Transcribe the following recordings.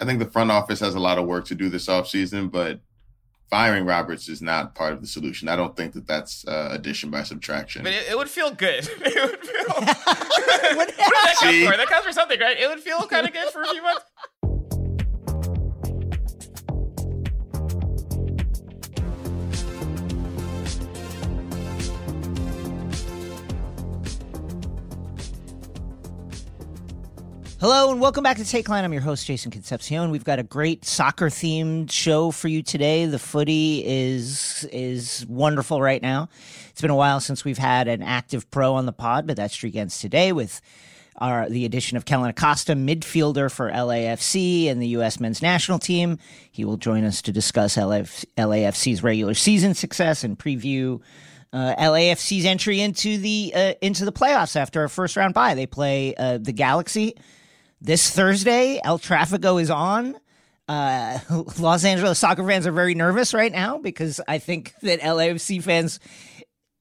I think the front office has a lot of work to do this offseason, but firing Roberts is not part of the solution. I don't think that that's uh, addition by subtraction. But it, it would feel good. it would feel. what, does that count for? That counts for something, right? It would feel kind of good for a few months. Hello and welcome back to Takeline. I'm your host, Jason Concepcion. We've got a great soccer themed show for you today. The footy is is wonderful right now. It's been a while since we've had an active pro on the pod, but that streak ends today with our the addition of Kellyn Acosta, midfielder for LAFC and the U.S. men's national team. He will join us to discuss LAF, LAFC's regular season success and preview uh, LAFC's entry into the uh, into the playoffs after a first round bye. They play uh, the Galaxy this Thursday, El Trafico is on. Uh, Los Angeles soccer fans are very nervous right now because I think that LAFC fans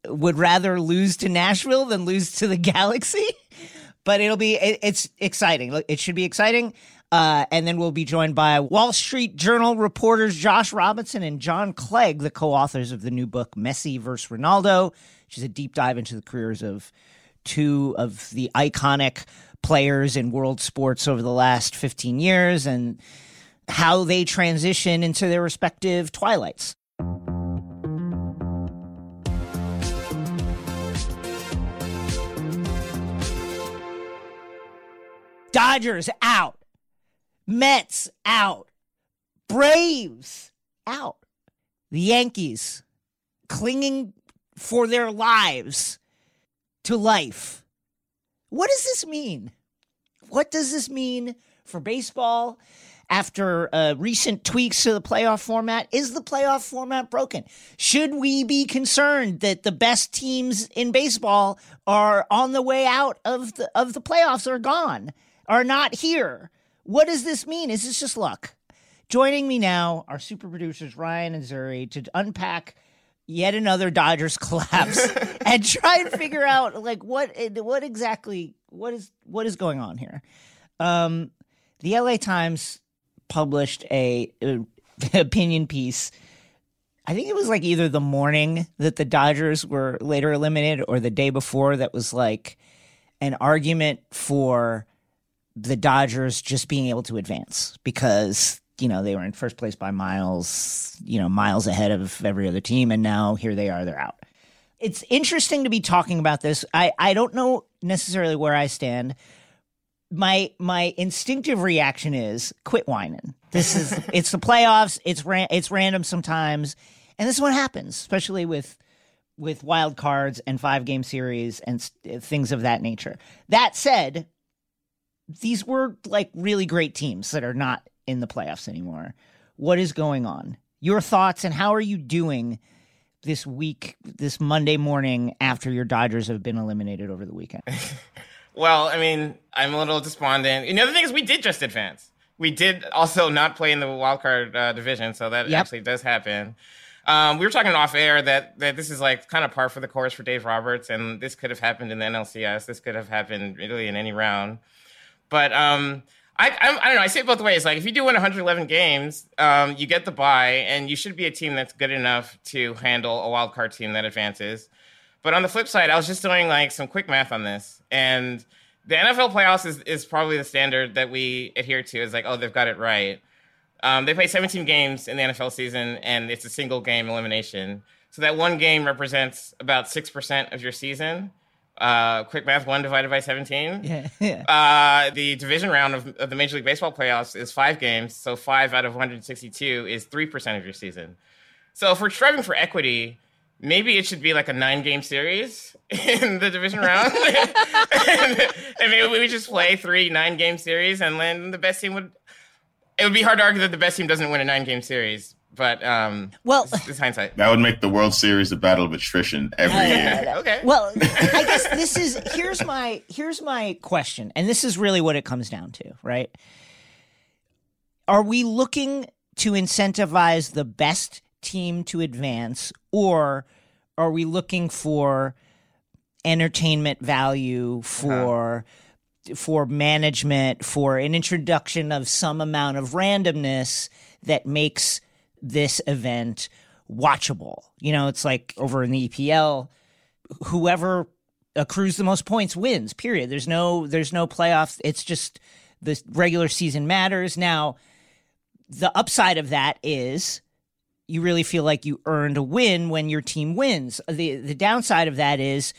would rather lose to Nashville than lose to the Galaxy. But it'll be it, it's exciting. It should be exciting. Uh, and then we'll be joined by Wall Street Journal reporters Josh Robinson and John Clegg, the co-authors of the new book Messi vs. Ronaldo, which is a deep dive into the careers of two of the iconic players in world sports over the last 15 years and how they transition into their respective twilights. Dodgers out. Mets out. Braves out. The Yankees clinging for their lives to life. What does this mean? What does this mean for baseball? After uh, recent tweaks to the playoff format, is the playoff format broken? Should we be concerned that the best teams in baseball are on the way out of the of the playoffs, are gone, are not here? What does this mean? Is this just luck? Joining me now are super producers Ryan and Zuri to unpack yet another Dodgers collapse and try and figure out like what what exactly what is what is going on here. Um, the LA Times published a, a opinion piece. I think it was like either the morning that the Dodgers were later eliminated or the day before that was like an argument for the Dodgers just being able to advance because you know, they were in first place by miles, you know, miles ahead of every other team. And now here they are, they're out. It's interesting to be talking about this. I, I don't know necessarily where I stand. My my instinctive reaction is quit whining. This is it's the playoffs. It's ran, it's random sometimes, and this is what happens, especially with with wild cards and five game series and uh, things of that nature. That said, these were like really great teams that are not in the playoffs anymore. What is going on? Your thoughts and how are you doing this week, this Monday morning after your Dodgers have been eliminated over the weekend? well, I mean, I'm a little despondent. And the other thing is, we did just advance. We did also not play in the wild card uh, division, so that yep. actually does happen. Um, we were talking off air that, that this is like kind of par for the course for Dave Roberts, and this could have happened in the NLCS. This could have happened really in any round. But um, I, I, I, don't know. I say it both ways. Like, if you do win 111 games, um, you get the bye, and you should be a team that's good enough to handle a wild card team that advances. But on the flip side, I was just doing like some quick math on this, and the NFL playoffs is, is probably the standard that we adhere to. Is like, oh, they've got it right. Um, they play 17 games in the NFL season, and it's a single game elimination. So that one game represents about six percent of your season. Uh, quick math: one divided by seventeen. Yeah. yeah. Uh, the division round of, of, the Major League Baseball playoffs is five games, so five out of 162 is three percent of your season. So if we're striving for equity, maybe it should be like a nine-game series in the division round, and, and, maybe we just play three nine-game series, and then the best team would it would be hard to argue that the best team doesn't win a nine game series. But um, well, this is hindsight. That would make the World Series a battle of attrition every year. okay. Well, I guess this is here's my here's my question, and this is really what it comes down to, right? Are we looking to incentivize the best team to advance, or are we looking for entertainment value for? Uh-huh for management for an introduction of some amount of randomness that makes this event watchable. You know, it's like over in the EPL, whoever accrues the most points wins. Period. There's no there's no playoffs. It's just the regular season matters. Now, the upside of that is you really feel like you earned a win when your team wins. The the downside of that is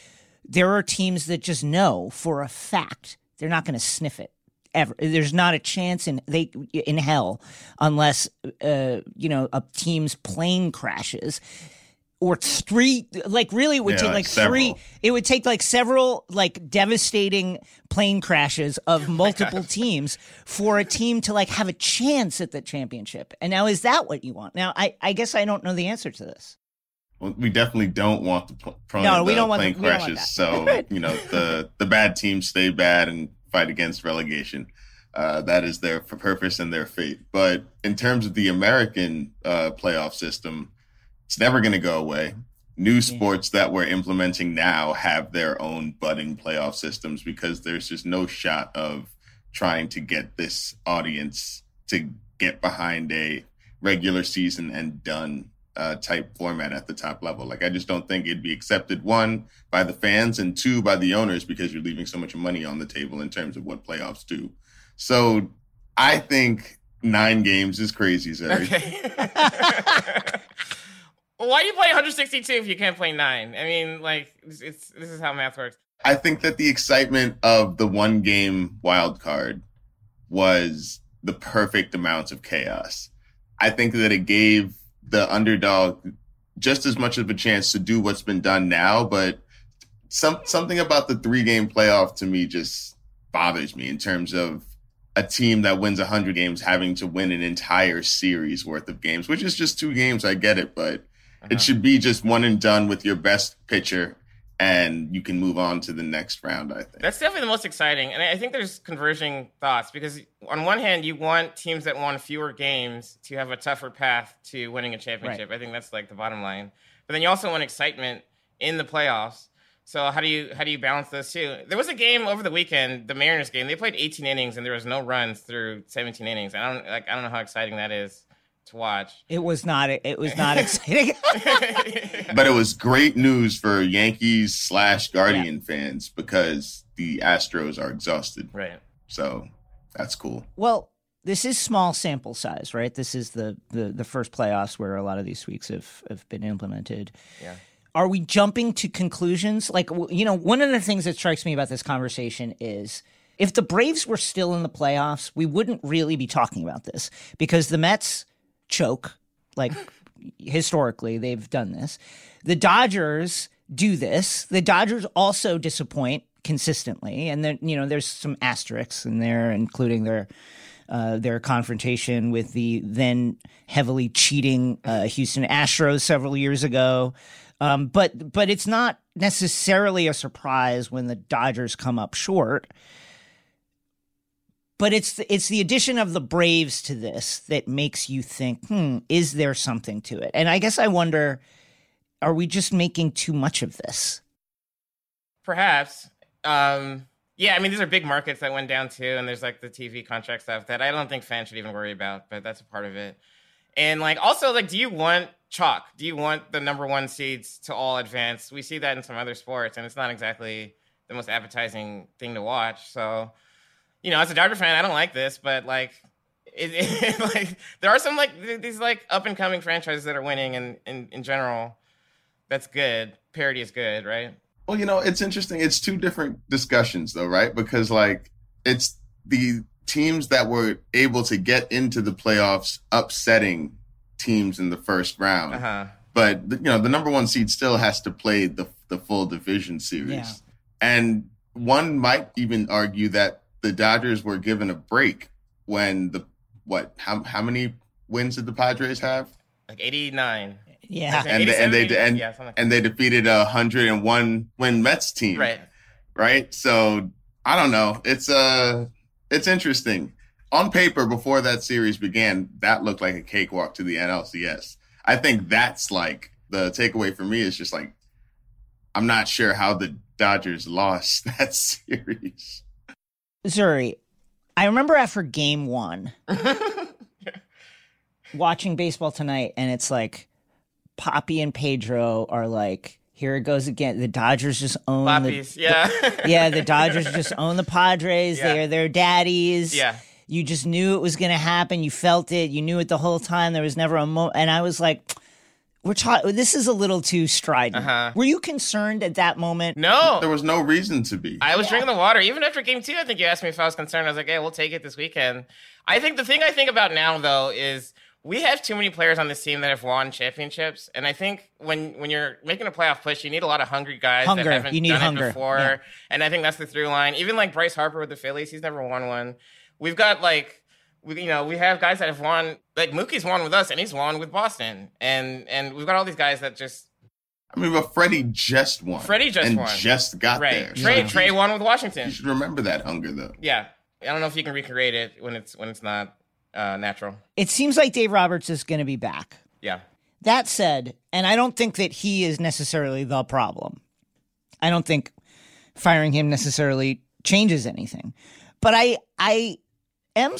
there are teams that just know for a fact they're not going to sniff it ever. There's not a chance in they in hell unless uh, you know a team's plane crashes or three like really it would yeah, take like, like three it would take like several like devastating plane crashes of multiple teams for a team to like have a chance at the championship and now is that what you want now i i guess i don't know the answer to this well, we definitely don't want the, pl- no, we don't want plane the, crashes. so you know the the bad teams stay bad and fight against relegation. Uh, that is their purpose and their fate. But in terms of the American uh, playoff system, it's never going to go away. New sports that we're implementing now have their own budding playoff systems because there's just no shot of trying to get this audience to get behind a regular season and done uh, type format at the top level. Like, I just don't think it'd be accepted, one, by the fans, and two, by the owners, because you're leaving so much money on the table in terms of what playoffs do. So I think nine games is crazy, sir. Okay. why do you play 162 if you can't play nine? I mean, like, it's, it's this is how math works. I think that the excitement of the one game wild card was the perfect amount of chaos. I think that it gave the underdog just as much of a chance to do what's been done now, but some something about the three game playoff to me just bothers me in terms of a team that wins 100 games having to win an entire series worth of games, which is just two games. I get it, but uh-huh. it should be just one and done with your best pitcher and you can move on to the next round. I think that's definitely the most exciting, and I think there's converging thoughts because on one hand, you want teams that won fewer games to have a tougher path to winning a championship. Right. I think that's like the bottom line. But then you also want excitement in the playoffs. So how do you how do you balance those two? There was a game over the weekend, the Mariners game. They played 18 innings and there was no runs through 17 innings. I don't like I don't know how exciting that is to watch. It was not. It was not exciting. but it was great news for Yankees slash Guardian yeah. fans because the Astros are exhausted. Right. So that's cool. Well, this is small sample size, right? This is the the, the first playoffs where a lot of these weeks have have been implemented. Yeah. Are we jumping to conclusions? Like, you know, one of the things that strikes me about this conversation is if the Braves were still in the playoffs, we wouldn't really be talking about this because the Mets choke. Like historically, they've done this. The Dodgers do this. The Dodgers also disappoint consistently, and then you know there's some asterisks in there, including their uh, their confrontation with the then heavily cheating uh, Houston Astros several years ago. Um, but but it's not necessarily a surprise when the Dodgers come up short but it's the, it's the addition of the Braves to this that makes you think, hmm, is there something to it? And I guess I wonder, are we just making too much of this? Perhaps. Um, yeah, I mean, these are big markets that went down too, and there's like the TV contract stuff that I don't think fans should even worry about, but that's a part of it. And like, also, like, do you want chalk? Do you want the number one seeds to all advance? We see that in some other sports, and it's not exactly the most appetizing thing to watch. So you know, as a Dodger fan, I don't like this, but like, it, it, like there are some like these like up and coming franchises that are winning, and in, in general, that's good. Parity is good, right? Well, you know, it's interesting. It's two different discussions, though, right? Because like it's the teams that were able to get into the playoffs upsetting teams in the first round. Uh-huh. But you know, the number one seed still has to play the the full division series, yeah. and one might even argue that the Dodgers were given a break when the what? How how many wins did the Padres have? Like eighty nine. Yeah, and they, and they and, yeah, like and they defeated a hundred and one win Mets team. Right. Right. So I don't know. It's uh it's interesting. On paper, before that series began, that looked like a cakewalk to the NLCS. I think that's like the takeaway for me is just like I'm not sure how the Dodgers lost that series. Zuri, I remember after game one watching baseball tonight, and it's like Papi and Pedro are like, here it goes again. The Dodgers just own Poppies, the, yeah. the, yeah, the Dodgers just own the Padres. Yeah. They're their daddies. Yeah. You just knew it was going to happen. You felt it. You knew it the whole time. There was never a moment. And I was like, we're talking. This is a little too strident. Uh-huh. Were you concerned at that moment? No, there was no reason to be. I was yeah. drinking the water. Even after game two, I think you asked me if I was concerned. I was like, "Hey, we'll take it this weekend." I think the thing I think about now though is we have too many players on this team that have won championships, and I think when when you're making a playoff push, you need a lot of hungry guys hunger. that haven't you need done hunger. it before. Yeah. And I think that's the through line. Even like Bryce Harper with the Phillies, he's never won one. We've got like we, you know, we have guys that have won. Like Mookie's won with us, and he's won with Boston, and and we've got all these guys that just. I mean, but Freddie just won. Freddie just and won. Just got right. there. Trey so Trey won with Washington. You should remember that hunger, though. Yeah, I don't know if you can recreate it when it's when it's not uh, natural. It seems like Dave Roberts is going to be back. Yeah. That said, and I don't think that he is necessarily the problem. I don't think firing him necessarily changes anything. But I I am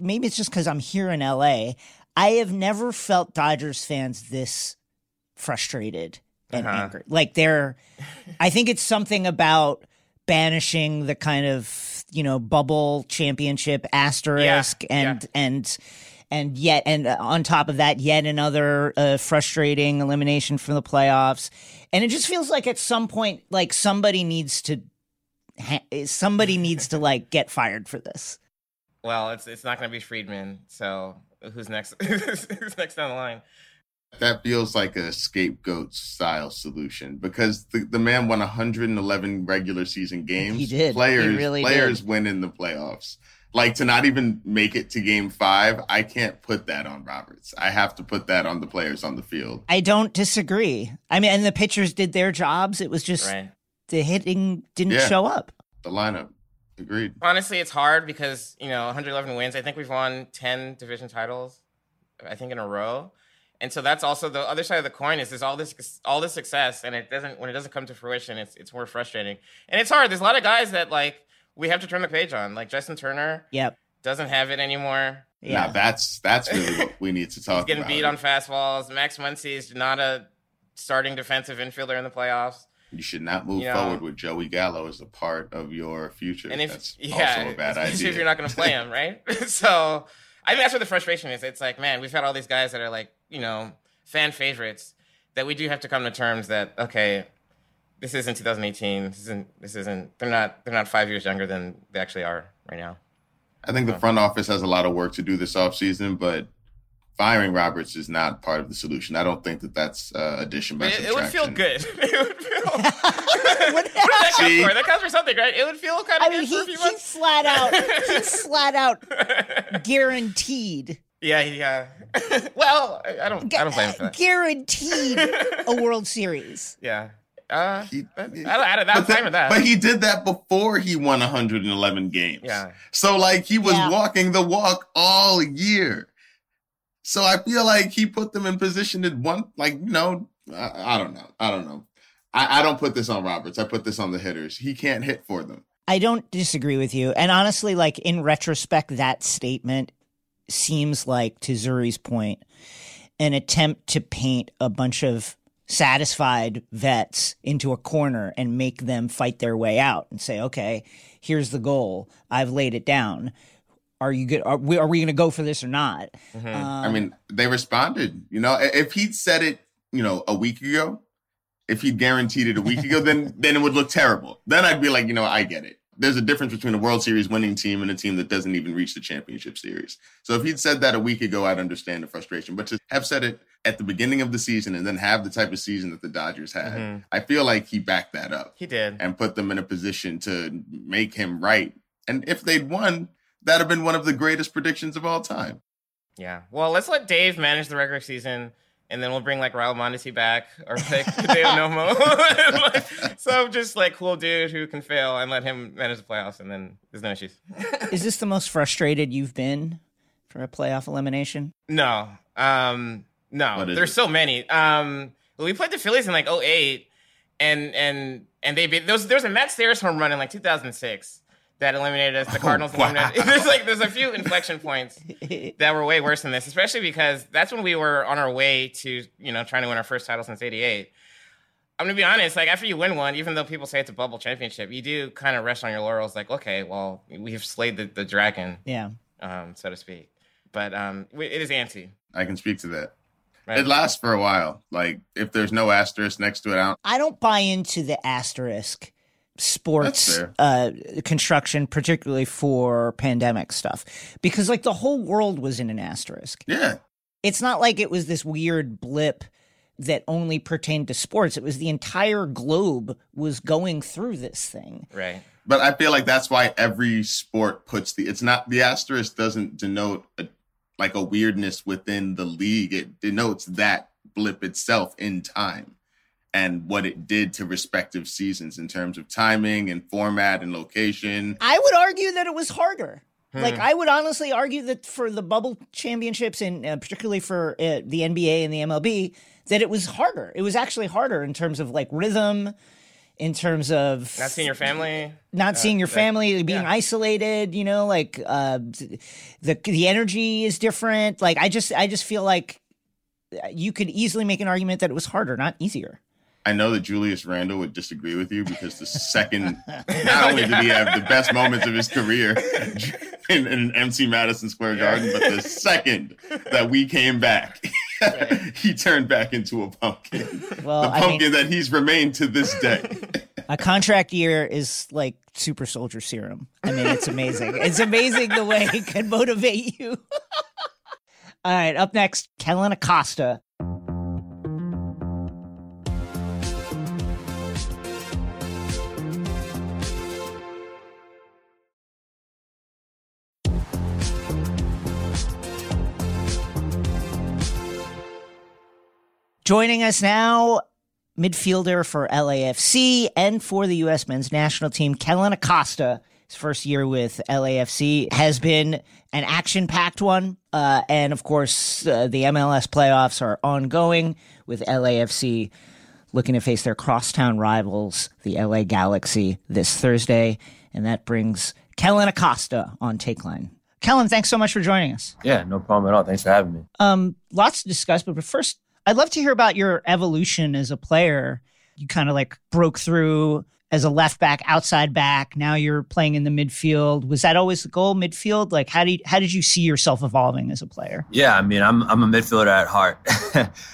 maybe it's just because I'm here in LA. I have never felt Dodgers fans this frustrated and uh-huh. angry. Like they're, I think it's something about banishing the kind of you know bubble championship asterisk yeah, and yeah. and and yet and on top of that yet another uh, frustrating elimination from the playoffs and it just feels like at some point like somebody needs to somebody needs to like get fired for this well, it's it's not going to be Friedman. So who's next? who's next down the line? That feels like a scapegoat style solution because the, the man won 111 regular season games. He did. Players he really players did. win in the playoffs. Like to not even make it to game five, I can't put that on Roberts. I have to put that on the players on the field. I don't disagree. I mean, and the pitchers did their jobs. It was just right. the hitting didn't yeah. show up. The lineup. Agreed. Honestly, it's hard because you know 111 wins. I think we've won 10 division titles, I think in a row, and so that's also the other side of the coin. Is there's all this all this success, and it doesn't when it doesn't come to fruition, it's it's more frustrating, and it's hard. There's a lot of guys that like we have to turn the page on, like Justin Turner. Yep. Doesn't have it anymore. Yeah, now that's that's really what we need to talk. About. He's getting about. beat on fastballs. Max Muncy is not a starting defensive infielder in the playoffs. You should not move forward with Joey Gallo as a part of your future. And if that's yeah, also a bad idea. if you're not going to play him, right? so I think that's where the frustration is. It's like, man, we've had all these guys that are like, you know, fan favorites that we do have to come to terms that okay, this isn't 2018. This isn't. This isn't. They're not. They're not five years younger than they actually are right now. I think the front office has a lot of work to do this offseason, but firing Roberts is not part of the solution. I don't think that that's uh, addition by it, subtraction. It would feel good. it would feel. what, does that count for? That counts for something, right? It would feel kind of I mean, he, he's flat out. He's flat out guaranteed. Yeah, yeah. well, I don't. I don't blame him for that. Guaranteed a World Series. Yeah. Uh, he, I, I, I, that, that, that. But he did that before he won 111 games. Yeah. So like he was yeah. walking the walk all year. So I feel like he put them in position to one, like, you know, I, I don't know. I don't know. I, I don't put this on Roberts. I put this on the hitters. He can't hit for them. I don't disagree with you. And honestly, like in retrospect, that statement seems like, to Zuri's point, an attempt to paint a bunch of satisfied vets into a corner and make them fight their way out and say, okay, here's the goal. I've laid it down are you good? Are we, are we going to go for this or not? Mm-hmm. Um, I mean, they responded. You know, if he'd said it, you know, a week ago, if he'd guaranteed it a week ago, then then it would look terrible. Then I'd be like, you know, I get it. There's a difference between a World Series winning team and a team that doesn't even reach the championship series. So if he'd said that a week ago, I'd understand the frustration. But to have said it at the beginning of the season and then have the type of season that the Dodgers had, mm-hmm. I feel like he backed that up. He did. And put them in a position to make him right. And if they'd won, that'd have been one of the greatest predictions of all time. Yeah. Well, let's let Dave manage the regular season and then we'll bring like Raul Mondesi back or like Hideo Nomo. like, so just like cool dude who can fail and let him manage the playoffs and then there's no issues. Is this the most frustrated you've been for a playoff elimination? No. Um no. There's it? so many. Um we played the Phillies in like 08 and and and they there was there was a Matt Stairs home run in like 2006 that eliminated us. The oh, Cardinals oh, wow. eliminated. there's like there's a few inflection points that were way worse than this, especially because that's when we were on our way to you know trying to win our first title since '88. I'm gonna be honest. Like after you win one, even though people say it's a bubble championship, you do kind of rest on your laurels. Like, okay, well, we've slayed the, the dragon, yeah, um, so to speak. But um, it is anti. I can speak to that. Right. It lasts for a while. Like if there's no asterisk next to it, I don't, I don't buy into the asterisk sports uh, construction, particularly for pandemic stuff, because like the whole world was in an asterisk. Yeah, it's not like it was this weird blip that only pertained to sports. It was the entire globe was going through this thing. Right. But I feel like that's why every sport puts the. It's not the asterisk doesn't denote a, like a weirdness within the league. It denotes that blip itself in time and what it did to respective seasons in terms of timing and format and location. I would argue that it was harder. Hmm. Like I would honestly argue that for the bubble championships and uh, particularly for uh, the NBA and the MLB that it was harder. It was actually harder in terms of like rhythm, in terms of not seeing your family, not uh, seeing your family, being yeah. isolated. You know, like uh, the the energy is different. Like I just I just feel like you could easily make an argument that it was harder, not easier. I know that Julius Randle would disagree with you because the second, not only did he have the best moments of his career in, in MC Madison Square Garden, but the second that we came back, he turned back into a pumpkin. Well, the pumpkin I mean, that he's remained to this day. A contract year is like super soldier serum. I mean, it's amazing. It's amazing the way it can motivate you. All right, up next, Kellyn Acosta Joining us now, midfielder for LAFC and for the U.S. men's national team, Kellyn Acosta. His first year with LAFC has been an action packed one. Uh, and of course, uh, the MLS playoffs are ongoing with LAFC looking to face their crosstown rivals, the LA Galaxy, this Thursday. And that brings Kellyn Acosta on Takeline. Kellyn, thanks so much for joining us. Yeah, no problem at all. Thanks for having me. Um, lots to discuss, but first, I'd love to hear about your evolution as a player. You kind of like broke through as a left back, outside back. Now you're playing in the midfield. Was that always the goal, midfield? Like, how did how did you see yourself evolving as a player? Yeah, I mean, I'm I'm a midfielder at heart.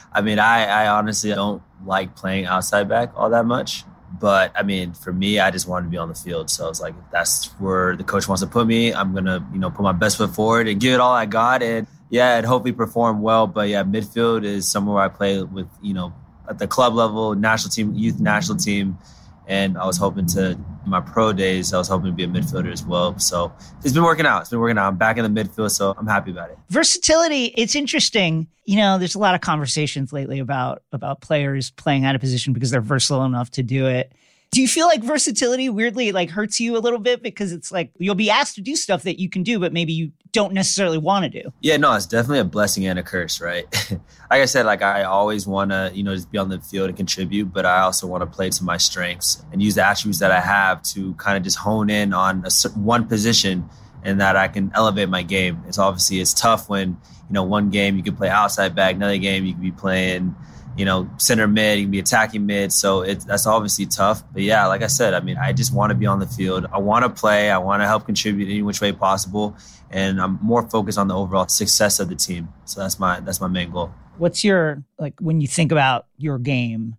I mean, I I honestly don't like playing outside back all that much. But I mean, for me, I just wanted to be on the field. So it's like, if that's where the coach wants to put me. I'm gonna, you know, put my best foot forward and give it all I got. And yeah, and hopefully perform well. But yeah, midfield is somewhere I play with, you know, at the club level, national team, youth national team. And I was hoping to, my pro days, I was hoping to be a midfielder as well. So it's been working out. It's been working out. I'm back in the midfield, so I'm happy about it. Versatility, it's interesting. You know, there's a lot of conversations lately about about players playing out of position because they're versatile enough to do it. Do you feel like versatility weirdly like hurts you a little bit because it's like you'll be asked to do stuff that you can do, but maybe you don't necessarily want to do? Yeah, no, it's definitely a blessing and a curse, right? like I said, like I always want to, you know, just be on the field and contribute, but I also want to play to my strengths and use the attributes that I have to kind of just hone in on a, one position and that I can elevate my game. It's obviously it's tough when you know one game you can play outside back, another game you can be playing you know, center mid, you can be attacking mid. So it, that's obviously tough. But yeah, like I said, I mean, I just want to be on the field. I want to play. I want to help contribute any which way possible. And I'm more focused on the overall success of the team. So that's my that's my main goal. What's your like when you think about your game,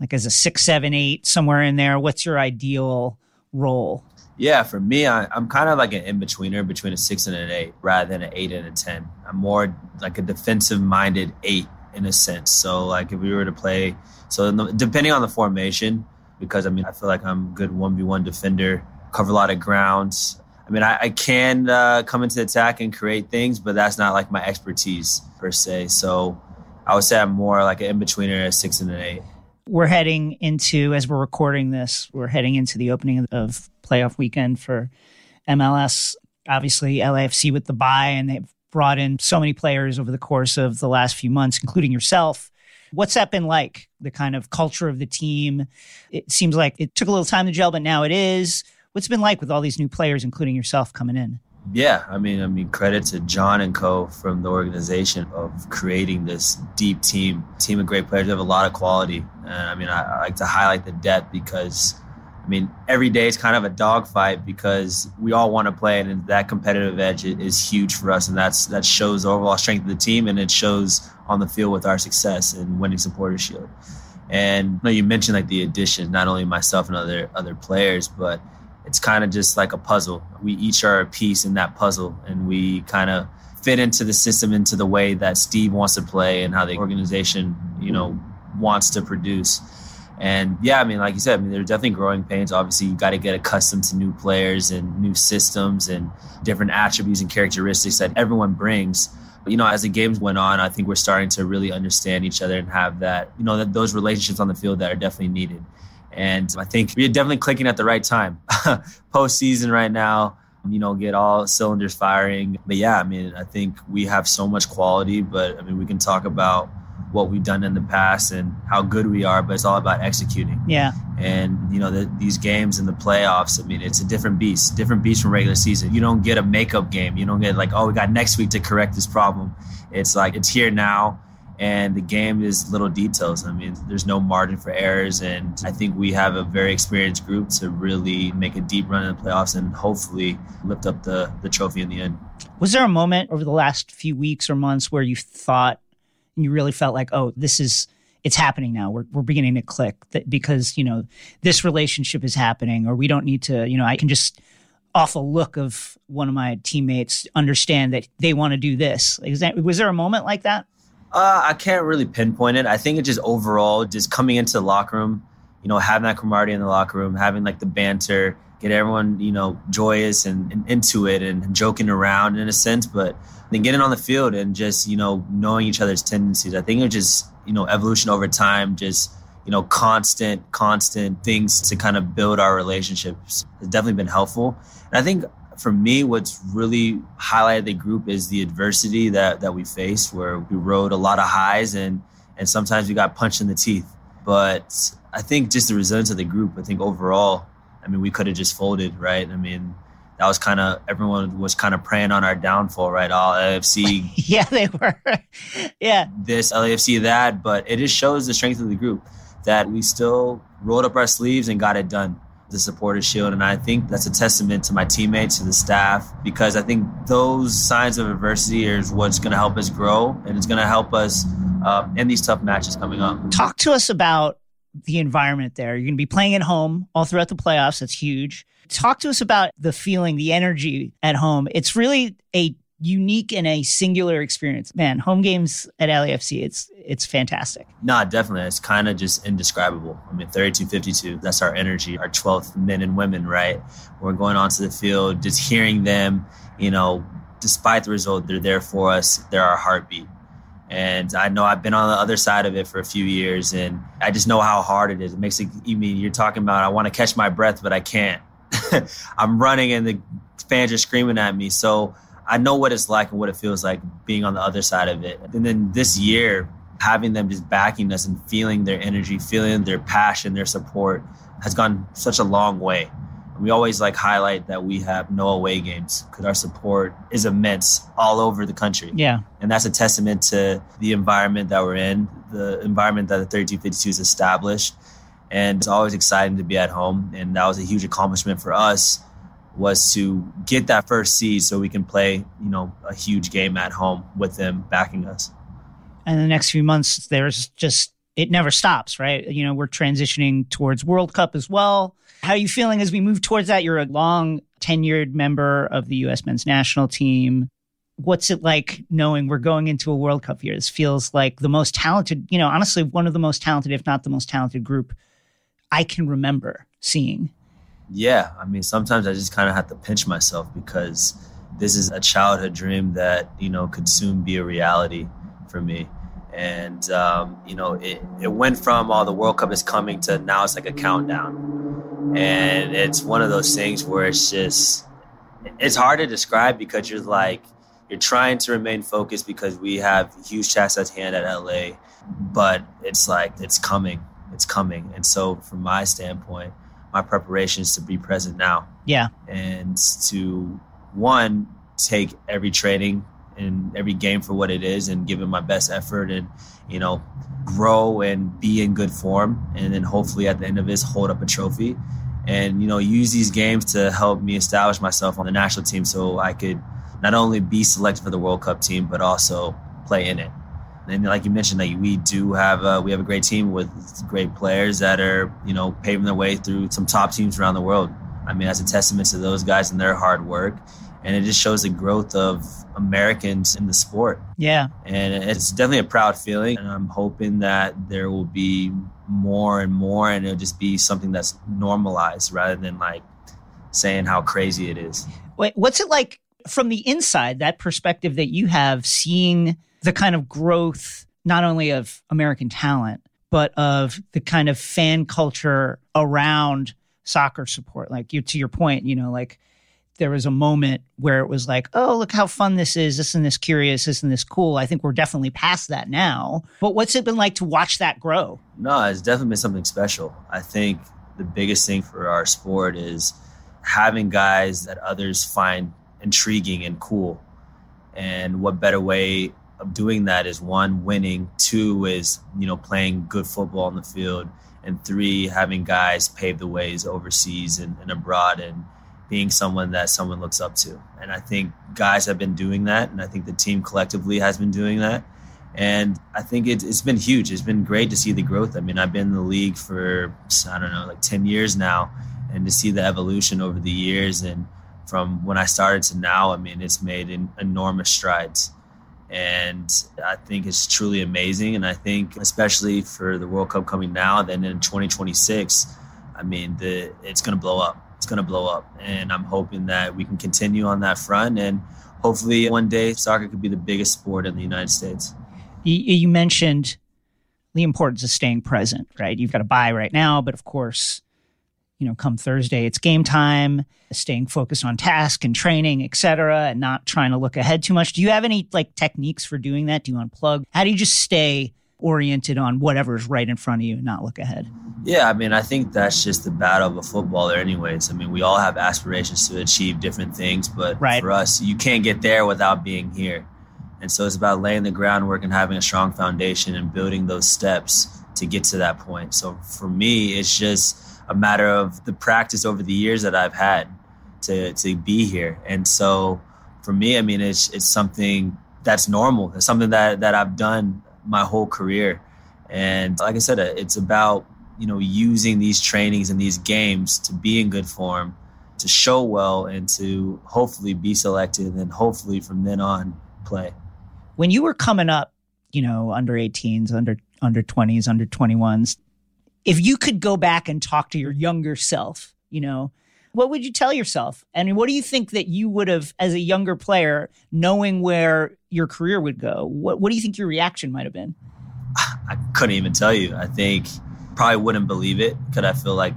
like as a six, seven, eight, somewhere in there, what's your ideal role? Yeah, for me, I, am kind of like an in betweener between a six and an eight rather than an eight and a 10. I'm more like a defensive minded eight in a sense. So like if we were to play, so the, depending on the formation, because I mean I feel like I'm a good one v one defender, cover a lot of grounds. I mean, I, I can uh, come into the attack and create things, but that's not like my expertise per se. So I would say I'm more like an in betweener, a six and an eight. We're heading into, as we're recording this, we're heading into the opening of playoff weekend for MLS. Obviously, LAFC with the bye, and they've brought in so many players over the course of the last few months, including yourself. What's that been like? The kind of culture of the team? It seems like it took a little time to gel, but now it is. What's it been like with all these new players, including yourself, coming in? Yeah, I mean, I mean, credit to John and Co. from the organization of creating this deep team, team of great players. We have a lot of quality, and I mean, I, I like to highlight the depth because, mean, every day is kind of a dogfight because we all want to play, and that competitive edge is huge for us, and that's that shows the overall strength of the team, and it shows on the field with our success in winning Supporters Shield. And you, know, you mentioned like the addition, not only myself and other other players, but it's kind of just like a puzzle. We each are a piece in that puzzle, and we kind of fit into the system, into the way that Steve wants to play, and how the organization, you know, wants to produce. And yeah, I mean, like you said, I mean, there's definitely growing pains. Obviously, you got to get accustomed to new players and new systems and different attributes and characteristics that everyone brings. But, you know, as the games went on, I think we're starting to really understand each other and have that, you know, that those relationships on the field that are definitely needed. And I think we're definitely clicking at the right time. Postseason right now, you know, get all cylinders firing. But yeah, I mean, I think we have so much quality, but I mean, we can talk about what we've done in the past and how good we are, but it's all about executing. Yeah. And, you know, the, these games in the playoffs, I mean, it's a different beast, different beast from regular season. You don't get a makeup game. You don't get like, oh, we got next week to correct this problem. It's like, it's here now and the game is little details. I mean, there's no margin for errors, and I think we have a very experienced group to really make a deep run in the playoffs and hopefully lift up the the trophy in the end. Was there a moment over the last few weeks or months where you thought and you really felt like, oh, this is it's happening now. We're we're beginning to click that because you know this relationship is happening, or we don't need to. You know, I can just off a look of one of my teammates understand that they want to do this. Is that, was there a moment like that? Uh, I can't really pinpoint it. I think it just overall, just coming into the locker room, you know, having that camaraderie in the locker room, having like the banter, get everyone, you know, joyous and, and into it and joking around in a sense, but then getting on the field and just, you know, knowing each other's tendencies. I think it's just, you know, evolution over time, just, you know, constant, constant things to kind of build our relationships has definitely been helpful. And I think for me, what's really highlighted the group is the adversity that that we faced, where we rode a lot of highs and and sometimes we got punched in the teeth. But I think just the resilience of the group. I think overall, I mean, we could have just folded, right? I mean, that was kind of everyone was kind of preying on our downfall, right? All LAFC, yeah, they were, yeah. This LAFC, that, but it just shows the strength of the group that we still rolled up our sleeves and got it done the supporters shield and i think that's a testament to my teammates to the staff because i think those signs of adversity is what's going to help us grow and it's going to help us uh, in these tough matches coming up talk to us about the environment there you're going to be playing at home all throughout the playoffs that's huge talk to us about the feeling the energy at home it's really a unique and a singular experience. Man, home games at LAFC, it's it's fantastic. No, definitely. It's kind of just indescribable. I mean, 32-52, that's our energy, our 12th men and women, right? We're going onto the field, just hearing them, you know, despite the result, they're there for us. They're our heartbeat. And I know I've been on the other side of it for a few years, and I just know how hard it is. It makes it, you mean, you're talking about, I want to catch my breath, but I can't. I'm running and the fans are screaming at me. So I know what it's like and what it feels like being on the other side of it. And then this year, having them just backing us and feeling their energy, feeling their passion, their support has gone such a long way. We always like highlight that we have no away games because our support is immense all over the country. Yeah. And that's a testament to the environment that we're in, the environment that the 3252 has established. And it's always exciting to be at home. And that was a huge accomplishment for us was to get that first seed so we can play, you know, a huge game at home with them backing us. And the next few months, there's just it never stops, right? You know, we're transitioning towards World Cup as well. How are you feeling as we move towards that? You're a long tenured member of the U.S. men's national team. What's it like knowing we're going into a World Cup year? This feels like the most talented, you know, honestly, one of the most talented, if not the most talented group I can remember seeing yeah, I mean, sometimes I just kind of have to pinch myself because this is a childhood dream that you know could soon be a reality for me. And um, you know, it, it went from all oh, the World Cup is coming to now it's like a countdown, and it's one of those things where it's just it's hard to describe because you're like you're trying to remain focused because we have huge tasks at hand at LA, but it's like it's coming, it's coming, and so from my standpoint, my preparation is to be present now. Yeah, and to one take every training and every game for what it is and give it my best effort and you know grow and be in good form and then hopefully at the end of this hold up a trophy and you know use these games to help me establish myself on the national team so I could not only be selected for the World Cup team but also play in it. And like you mentioned, like we do have a, we have a great team with great players that are you know paving their way through some top teams around the world. I mean, that's a testament to those guys and their hard work and it just shows the growth of Americans in the sport. Yeah. And it's definitely a proud feeling. And I'm hoping that there will be more and more, and it'll just be something that's normalized rather than like saying how crazy it is. Wait, what's it like from the inside, that perspective that you have, seeing the kind of growth, not only of American talent, but of the kind of fan culture around soccer support? Like you, to your point, you know, like there was a moment where it was like, oh, look how fun this is. Isn't this curious? Isn't this cool? I think we're definitely past that now. But what's it been like to watch that grow? No, it's definitely been something special. I think the biggest thing for our sport is having guys that others find intriguing and cool. And what better way of doing that is one, winning, two is, you know, playing good football on the field, and three, having guys pave the ways overseas and, and abroad and being someone that someone looks up to. And I think guys have been doing that, and I think the team collectively has been doing that. And I think it, has been huge. It's been great to see the growth. I mean, I've been in the league for, I don't know, like 10 years now, and to see the evolution over the years and from when I started to now, I mean, it's made enormous strides. And I think it's truly amazing. And I think, especially for the World Cup coming now, then in 2026, I mean, the, it's going to blow up it's going to blow up. And I'm hoping that we can continue on that front. And hopefully one day soccer could be the biggest sport in the United States. You, mentioned the importance of staying present, right? You've got to bye right now, but of course, you know, come Thursday, it's game time, staying focused on task and training, et cetera, and not trying to look ahead too much. Do you have any like techniques for doing that? Do you unplug? How do you just stay oriented on whatever's right in front of you and not look ahead. Yeah, I mean, I think that's just the battle of a footballer, anyways. I mean, we all have aspirations to achieve different things, but right. for us, you can't get there without being here. And so it's about laying the groundwork and having a strong foundation and building those steps to get to that point. So for me, it's just a matter of the practice over the years that I've had to to be here. And so for me, I mean, it's it's something that's normal. It's something that that I've done my whole career. And like I said, uh, it's about you know using these trainings and these games to be in good form, to show well, and to hopefully be selected, and hopefully from then on play. When you were coming up, you know, under 18s, under under 20s, under 21s, if you could go back and talk to your younger self, you know, what would you tell yourself? And what do you think that you would have, as a younger player, knowing where your career would go? What, what do you think your reaction might have been? I couldn't even tell you. I think probably wouldn't believe it because I feel like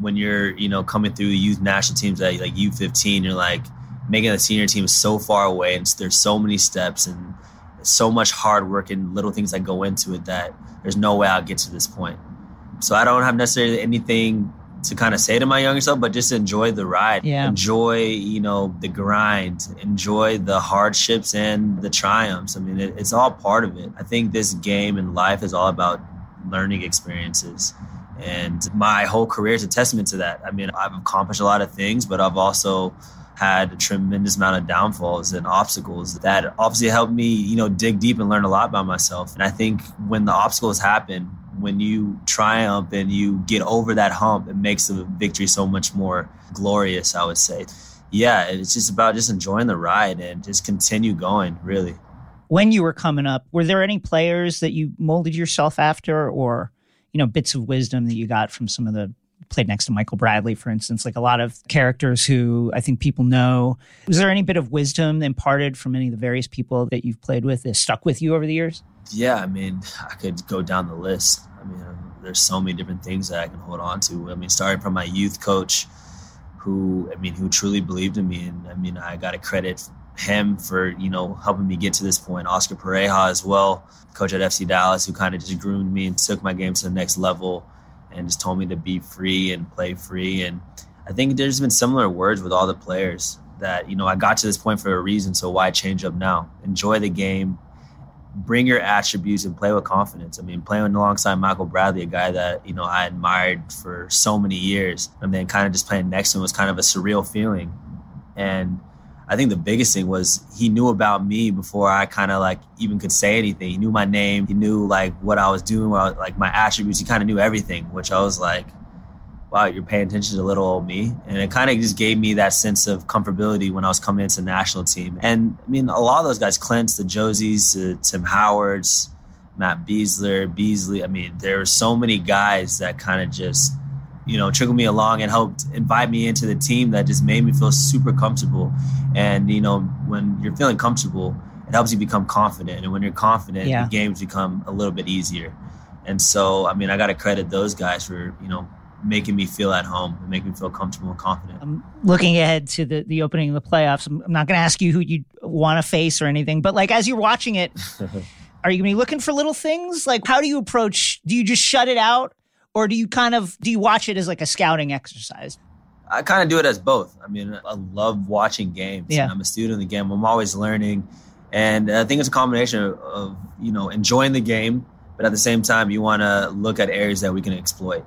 when you're, you know, coming through youth national teams at like U15, you're like making the senior team so far away and there's so many steps and so much hard work and little things that go into it that there's no way I'll get to this point. So I don't have necessarily anything to kind of say to my younger self, but just enjoy the ride. Yeah. Enjoy, you know, the grind. Enjoy the hardships and the triumphs. I mean, it, it's all part of it. I think this game and life is all about learning experiences. And my whole career is a testament to that. I mean, I've accomplished a lot of things, but I've also had a tremendous amount of downfalls and obstacles that obviously helped me, you know, dig deep and learn a lot about myself. And I think when the obstacles happen, when you triumph and you get over that hump, it makes the victory so much more glorious, I would say. Yeah, it's just about just enjoying the ride and just continue going, really. When you were coming up, were there any players that you molded yourself after or, you know, bits of wisdom that you got from some of the played next to Michael Bradley, for instance, like a lot of characters who I think people know. Was there any bit of wisdom imparted from any of the various people that you've played with that stuck with you over the years? Yeah, I mean, I could go down the list. I mean, there's so many different things that I can hold on to. I mean, starting from my youth coach, who I mean, who truly believed in me, and I mean, I got to credit him for you know helping me get to this point. Oscar Pareja as well, coach at FC Dallas, who kind of just groomed me and took my game to the next level, and just told me to be free and play free. And I think there's been similar words with all the players that you know I got to this point for a reason. So why change up now? Enjoy the game, bring your attributes and play with confidence. I mean, playing alongside Michael Bradley, a guy that, you know, I admired for so many years, and then kind of just playing next to him was kind of a surreal feeling. And I think the biggest thing was he knew about me before I kind of like even could say anything. He knew my name. He knew like what I was doing, I was, like my attributes. He kind of knew everything, which I was like, wow, you're paying attention to little old me. And it kind of just gave me that sense of comfortability when I was coming into the national team. And I mean, a lot of those guys, Clint's, the Jozys, the Tim Howards, Matt Besler, Beasley. I mean, there were so many guys that kind of just, you know, trickled me along and helped invite me into the team that just made me feel super comfortable. And, you know, when you're feeling comfortable, it helps you become confident. And when you're confident, yeah. the games become a little bit easier. And so, I mean, I got to credit those guys for, you know, making me feel at home and making me feel comfortable and confident. I'm looking ahead to the, the opening of the playoffs. I'm, I'm not going to ask you who you want to face or anything, but like as you're watching it, are you going to be looking for little things? Like how do you approach? Do you just shut it out, or do you kind of do you watch it as like a scouting exercise? I kind of do it as both. I mean, I love watching games. Yeah. I'm a student of the game. I'm always learning, and I think it's a combination of, of you know enjoying the game, but at the same time, you want to look at areas that we can exploit.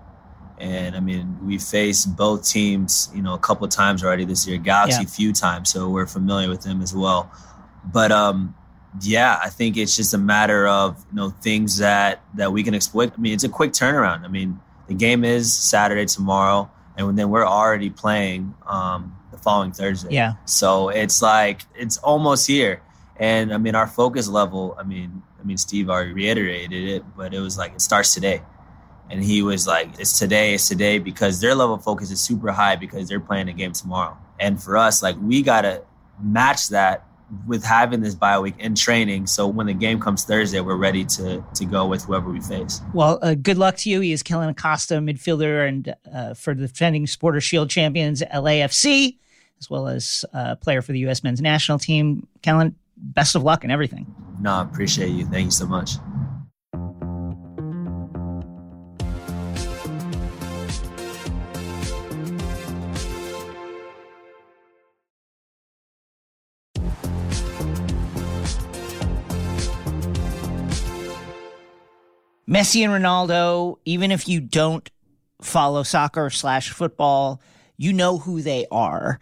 And I mean, we faced both teams, you know, a couple times already this year. Galaxy yeah. few times, so we're familiar with them as well. But um, yeah, I think it's just a matter of you know things that that we can exploit. I mean, it's a quick turnaround. I mean, the game is Saturday tomorrow, and then we're already playing um, the following Thursday. Yeah. So it's like it's almost here, and I mean, our focus level. I mean, I mean, Steve already reiterated it, but it was like it starts today. And he was like, it's today, it's today, because their level of focus is super high because they're playing a game tomorrow. And for us, like, we got to match that with having this bye week and training. So when the game comes Thursday, we're ready to to go with whoever we face. Well, uh, good luck to you. He is Kellyn Acosta, midfielder, and uh, for the defending Supporter Shield champions LAFC, as well as uh, player for the U.S. men's national team. Kellyn, best of luck and everything. No, appreciate you. Thank you so much. Messi and Ronaldo, even if you don't follow soccer slash football, you know who they are.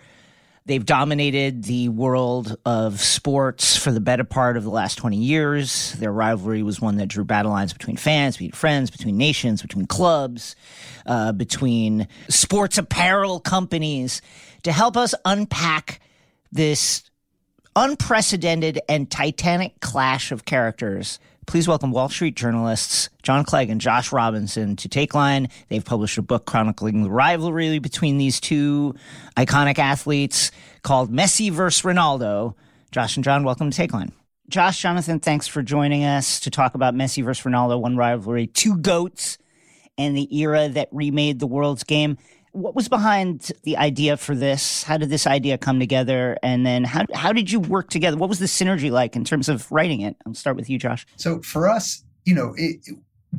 They've dominated the world of sports for the better part of the last 20 years. Their rivalry was one that drew battle lines between fans, between friends, between nations, between clubs, uh, between sports apparel companies. To help us unpack this unprecedented and titanic clash of characters, Please welcome Wall Street journalists John Clegg and Josh Robinson to Takeline. They've published a book chronicling the rivalry between these two iconic athletes called Messi vs. Ronaldo. Josh and John, welcome to Takeline. Josh, Jonathan, thanks for joining us to talk about Messi versus Ronaldo, one rivalry, two goats, and the era that remade the world's game what was behind the idea for this? How did this idea come together? And then how, how did you work together? What was the synergy like in terms of writing it? I'll start with you, Josh. So for us, you know, it,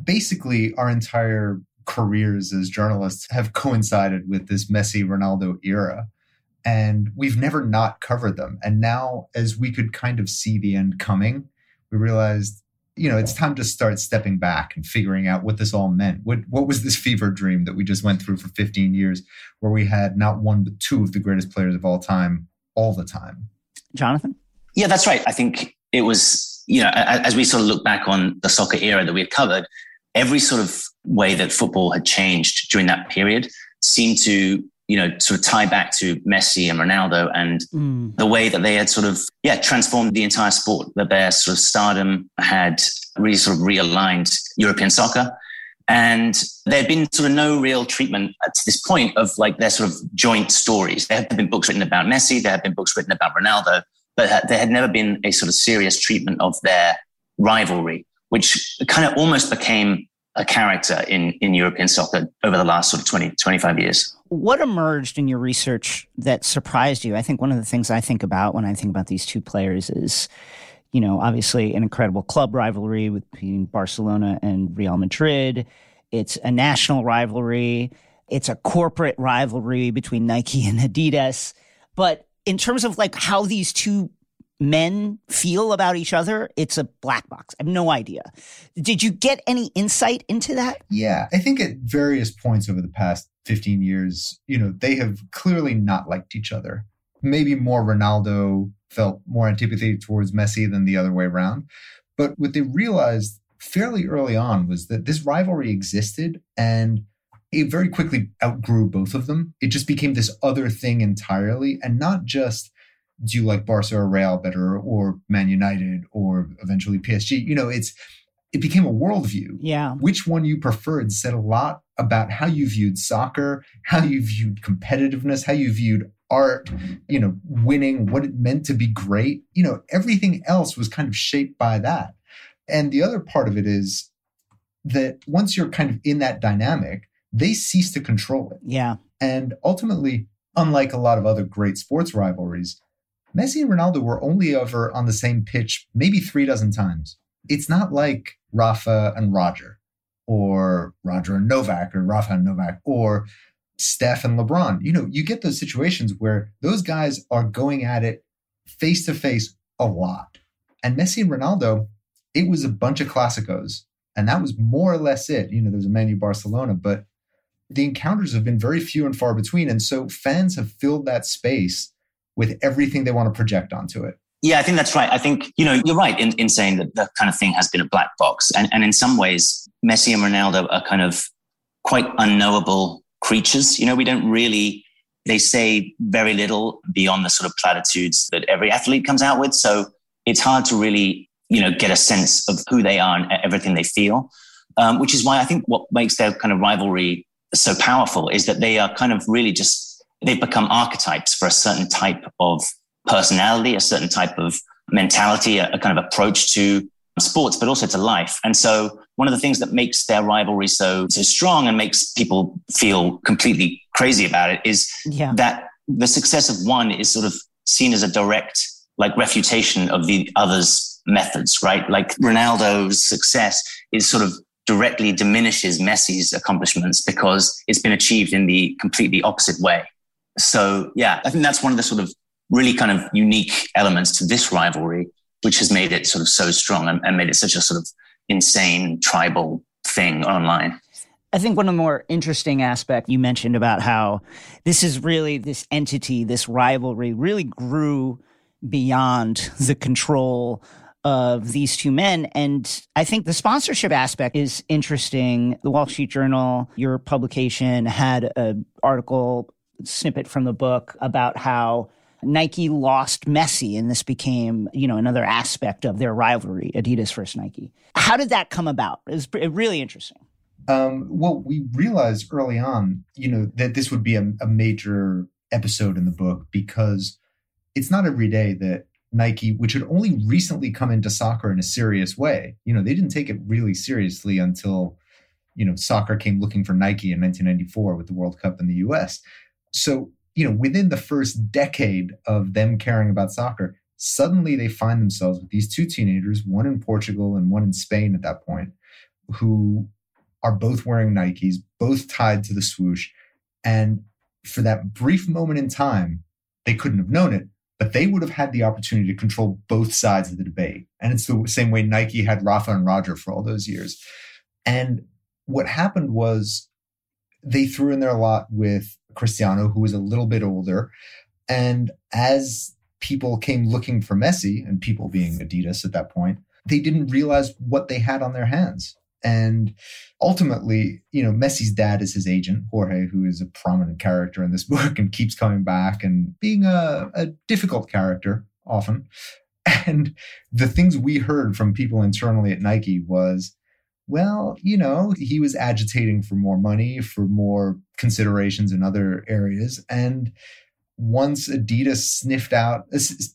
basically our entire careers as journalists have coincided with this Messi Ronaldo era. And we've never not covered them. And now, as we could kind of see the end coming, we realized you know, it's time to start stepping back and figuring out what this all meant. What what was this fever dream that we just went through for 15 years, where we had not one but two of the greatest players of all time, all the time? Jonathan. Yeah, that's right. I think it was, you know, as we sort of look back on the soccer era that we had covered, every sort of way that football had changed during that period seemed to you know, sort of tie back to Messi and Ronaldo and mm. the way that they had sort of, yeah, transformed the entire sport, that their sort of stardom had really sort of realigned European soccer. And there had been sort of no real treatment to this point of like their sort of joint stories. There had been books written about Messi, there had been books written about Ronaldo, but there had never been a sort of serious treatment of their rivalry, which kind of almost became a character in, in European soccer over the last sort of 20, 25 years. What emerged in your research that surprised you? I think one of the things I think about when I think about these two players is, you know, obviously an incredible club rivalry between Barcelona and Real Madrid. It's a national rivalry. It's a corporate rivalry between Nike and Adidas. But in terms of like how these two men feel about each other, it's a black box. I have no idea. Did you get any insight into that? Yeah, I think at various points over the past 15 years, you know, they have clearly not liked each other. Maybe more Ronaldo felt more antipathy towards Messi than the other way around. But what they realized fairly early on was that this rivalry existed and it very quickly outgrew both of them. It just became this other thing entirely and not just do you like Barca or Real better or Man United or eventually PSG? You know, it's it became a worldview. Yeah. Which one you preferred said a lot about how you viewed soccer, how you viewed competitiveness, how you viewed art, you know, winning, what it meant to be great. You know, everything else was kind of shaped by that. And the other part of it is that once you're kind of in that dynamic, they cease to control it. Yeah. And ultimately, unlike a lot of other great sports rivalries, Messi and Ronaldo were only ever on the same pitch maybe three dozen times. It's not like Rafa and Roger, or Roger and Novak, or Rafa and Novak, or Steph and LeBron. You know, you get those situations where those guys are going at it face to face a lot. And Messi and Ronaldo, it was a bunch of Clásicos. And that was more or less it. You know, there's a Man U Barcelona, but the encounters have been very few and far between. And so fans have filled that space with everything they want to project onto it. Yeah, I think that's right. I think, you know, you're right in, in saying that that kind of thing has been a black box. And, and in some ways, Messi and Ronaldo are kind of quite unknowable creatures. You know, we don't really, they say very little beyond the sort of platitudes that every athlete comes out with. So it's hard to really, you know, get a sense of who they are and everything they feel. Um, which is why I think what makes their kind of rivalry so powerful is that they are kind of really just they've become archetypes for a certain type of personality, a certain type of mentality, a, a, kind of approach to sports, but also to life. And so one of the things that makes their rivalry so, so strong and makes people feel completely crazy about it is yeah. that the success of one is sort of seen as a direct like refutation of the other's methods, right? Like Ronaldo's success is sort of directly diminishes Messi's accomplishments because it's been achieved in the completely opposite way. So yeah, I think that's one of the sort of really kind of unique elements to this rivalry, which has made it sort of so strong and, and made it such a sort of insane tribal thing online. I think one of the more interesting aspects you mentioned about how this is really this entity, this rivalry really grew beyond the control of these two men. And I think the sponsorship aspect is interesting. The Wall Street Journal, your publication, had an article snippet from the book about how Nike lost Messi and this became, you know, another aspect of their rivalry, Adidas versus Nike. How did that come about? It was really interesting. Um, well, we realized early on, you know, that this would be a, a major episode in the book because it's not every day that Nike, which had only recently come into soccer in a serious way, you know, they didn't take it really seriously until, you know, soccer came looking for Nike in 1994 with the World Cup in the US. So, you know, within the first decade of them caring about soccer, suddenly they find themselves with these two teenagers, one in Portugal and one in Spain at that point, who are both wearing Nikes, both tied to the swoosh. And for that brief moment in time, they couldn't have known it, but they would have had the opportunity to control both sides of the debate. And it's the same way Nike had Rafa and Roger for all those years. And what happened was they threw in their lot with Cristiano, who was a little bit older. And as people came looking for Messi, and people being Adidas at that point, they didn't realize what they had on their hands. And ultimately, you know, Messi's dad is his agent, Jorge, who is a prominent character in this book and keeps coming back and being a, a difficult character often. And the things we heard from people internally at Nike was Well, you know, he was agitating for more money, for more considerations in other areas. And once Adidas sniffed out,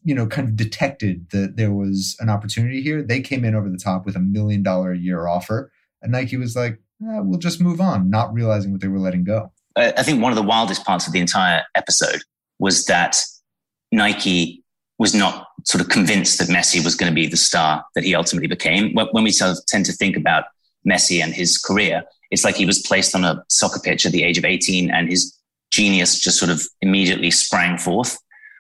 you know, kind of detected that there was an opportunity here, they came in over the top with a million dollar a year offer. And Nike was like, eh, we'll just move on, not realizing what they were letting go. I think one of the wildest parts of the entire episode was that Nike was not sort of convinced that Messi was going to be the star that he ultimately became. When we sort of tend to think about Messi and his career, it's like he was placed on a soccer pitch at the age of 18 and his genius just sort of immediately sprang forth.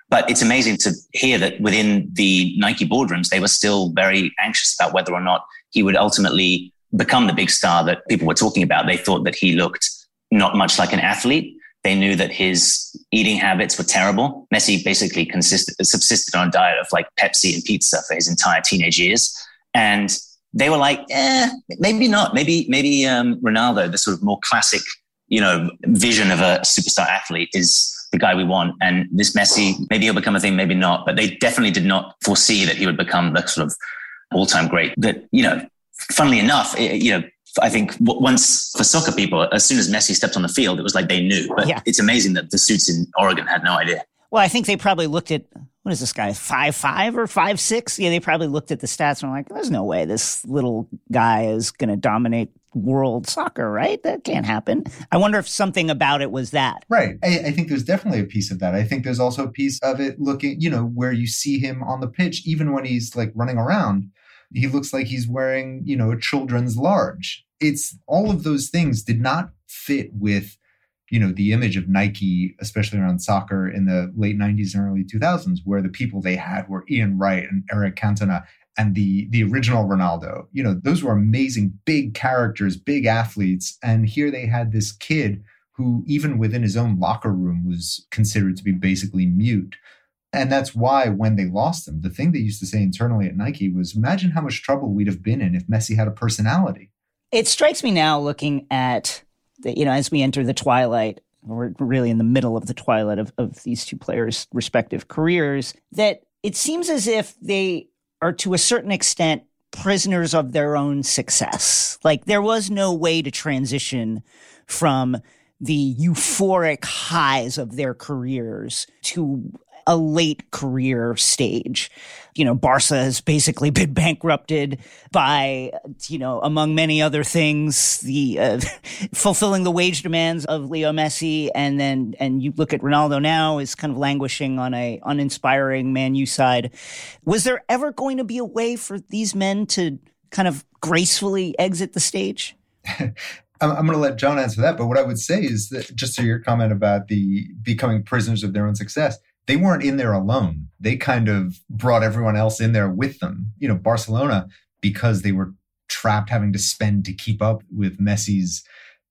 But it's amazing to hear that within the Nike boardrooms, they were still very anxious about whether or not he would ultimately become the big star that people were talking about. They thought that he looked not much like an athlete. They knew that his eating habits were terrible. Messi basically consisted, subsisted on a diet of like Pepsi and pizza for his entire teenage years. And they were like, eh, maybe not. Maybe, maybe um, Ronaldo, the sort of more classic you know, vision of a superstar athlete is the guy we want. And this Messi, maybe he'll become a thing, maybe not. But they definitely did not foresee that he would become the sort of all-time great. That you know, funnily enough, it, you know, I think once for soccer people, as soon as Messi stepped on the field, it was like they knew. But yeah. it's amazing that the suits in Oregon had no idea. Well, I think they probably looked at what is this guy five five or five six? Yeah, they probably looked at the stats and were like, "There's no way this little guy is going to dominate world soccer, right? That can't happen. I wonder if something about it was that. Right. I, I, think there's definitely a piece of that. I think there's also a piece of it looking, you know, where you see him on the pitch, even when he's like running around, he looks like he's wearing, you know, a children's large. It's all of those things did not fit with, you know, the image of Nike, especially around soccer in the late 90s and early 2000s, where the people they had were Ian Wright and Eric Cantona and the the original Ronaldo. You know, those were amazing big characters, big athletes, and here they had this kid who even within his own locker room was considered to be basically mute. And that's why when they lost him, the thing they used to say internally at Nike was imagine how much trouble we'd have been in if Messi had a personality. It strikes me now looking at you know, as we enter the twilight, we're really in the middle of the twilight of, of these two players' respective careers, that it seems as if they are to a certain extent prisoners of their own success. Like there was no way to transition from the euphoric highs of their careers to a late career stage. You know, Barca has basically been bankrupted by, you know, among many other things, the uh, fulfilling the wage demands of Leo Messi, and then and you look at Ronaldo now is kind of languishing on a uninspiring Man U side. Was there ever going to be a way for these men to kind of gracefully exit the stage? I'm, going to let John answer that. But what I would say is that just to your comment about the becoming prisoners of their own success, they weren't in there alone. They kind of brought everyone else in there with them. You know, Barcelona, because they were trapped having to spend to keep up with Messi's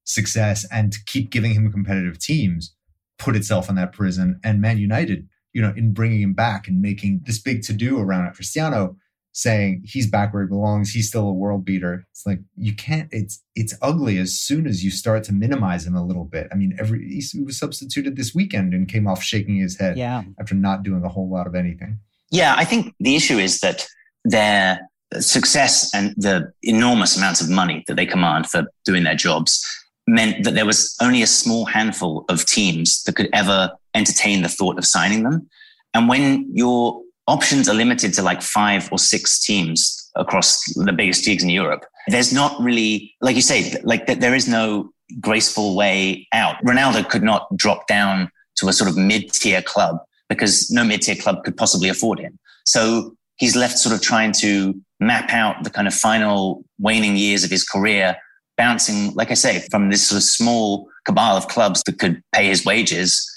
success and to keep giving him competitive teams, put itself in that prison. And Man United, you know, in bringing him back and making this big to do around Cristiano saying he's back where he belongs. He's still a world beater. It's like you can't. It's it's ugly as soon as you start to minimize him a little bit. I mean, every he was substituted this weekend and came off shaking his head yeah. after not doing a whole lot of anything. Yeah, I think the issue is that their success and the enormous amounts of money that they command for doing their jobs meant that there was only a small handful of teams that could ever entertain the thought of signing them. And when you're options are limited to like five or six teams across the biggest leagues in Europe. There's not really, like you say, like there is no graceful way out. Ronaldo could not drop down to a sort of mid-tier club because no mid-tier club could possibly afford him. So he's left sort of trying to map out the kind of final waning years of his career, bouncing, like I say, from this sort of small cabal of clubs that could pay his wages,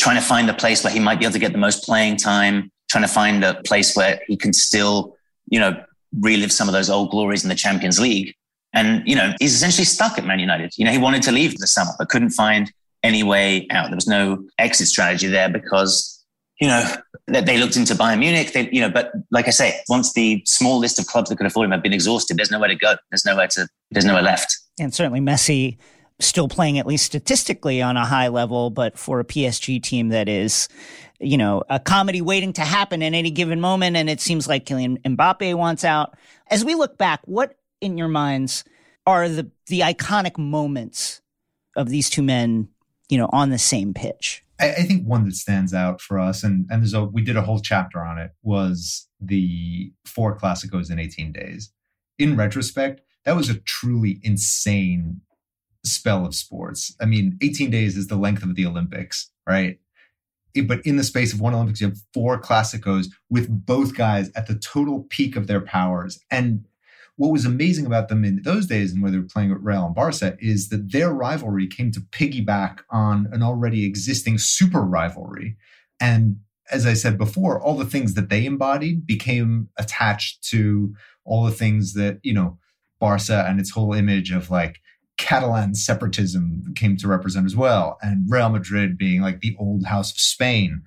trying to find the place where he might be able to get the most playing time, trying to find a place where he can still, you know, relive some of those old glories in the Champions League. And, you know, he's essentially stuck at Man United. You know, he wanted to leave the summer, but couldn't find any way out. There was no exit strategy there because, you know, they looked into Bayern Munich. They, you know, but like I say, once the small list of clubs that could afford him have been exhausted, there's nowhere to go. There's nowhere to, there's nowhere left. And certainly Messi still playing at least statistically on a high level, but for a PSG team that is you know, a comedy waiting to happen at any given moment. And it seems like Kylian Mbappe wants out. As we look back, what in your minds are the the iconic moments of these two men, you know, on the same pitch? I, I think one that stands out for us, and and there's a we did a whole chapter on it, was the four Clásicos in 18 days. In retrospect, that was a truly insane spell of sports. I mean, 18 days is the length of the Olympics, right? But in the space of one Olympics, you have four Clásicos with both guys at the total peak of their powers. And what was amazing about them in those days and where they were playing at Real and Barca is that their rivalry came to piggyback on an already existing super rivalry. And as I said before, all the things that they embodied became attached to all the things that, you know, Barca and its whole image of like Catalan separatism came to represent as well, and Real Madrid being like the old house of Spain.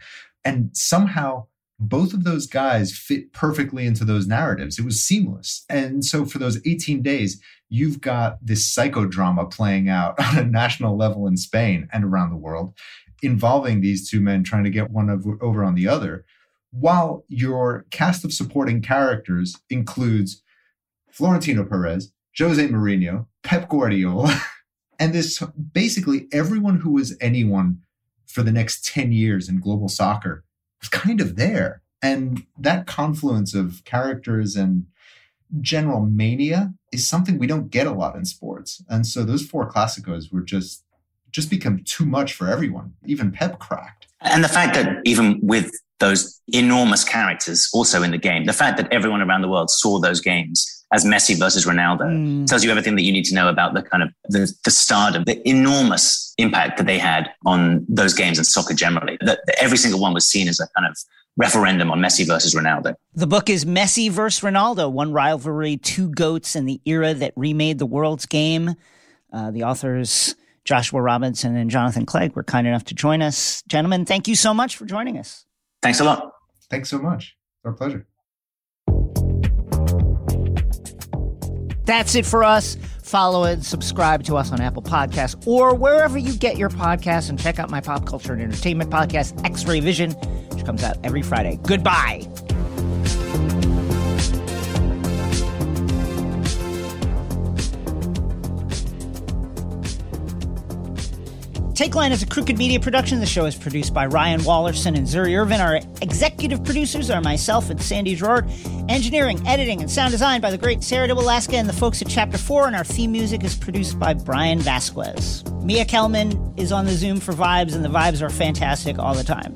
And somehow both of those guys fit perfectly into those narratives. It was seamless. And so for those 18 days, you've got this psychodrama playing out on a national level in Spain and around the world, involving these two men trying to get one over on the other, while your cast of supporting characters includes Florentino Perez, Jose Mourinho, Pep Guardiola, and this basically everyone who was anyone for the next 10 years in global soccer was kind of there. And that confluence of characters and general mania is something we don't get a lot in sports. And so those four Clásicos were just just become too much for everyone. Even Pep cracked. And the fact that even with those enormous characters also in the game, the fact that everyone around the world saw those games as Messi versus Ronaldo mm. tells you everything that you need to know about the kind of the, the stardom, the enormous impact that they had on those games and soccer generally. That, that every single one was seen as a kind of referendum on Messi versus Ronaldo. The book is Messi versus Ronaldo, one rivalry, two goats, and the era that remade the world's game. Uh, the authors Joshua Robinson and Jonathan Clegg were kind enough to join us. Gentlemen, thank you so much for joining us. Thanks a lot. Thanks so much. Our pleasure. That's it for us. Follow and subscribe to us on Apple Podcasts or wherever you get your podcasts and check out my pop culture and entertainment podcast, X Ray Vision, which comes out every Friday. Goodbye. Takeline is a Crooked Media production. The show is produced by Ryan Wallerson and Zuri Irvin. Our executive producers are myself and Sandy Girard. Engineering, editing, and sound design by the great Sarah Alaska and the folks at Chapter 4. And our theme music is produced by Brian Vasquez. Mia Kelman is on the Zoom for vibes, and the vibes are fantastic all the time.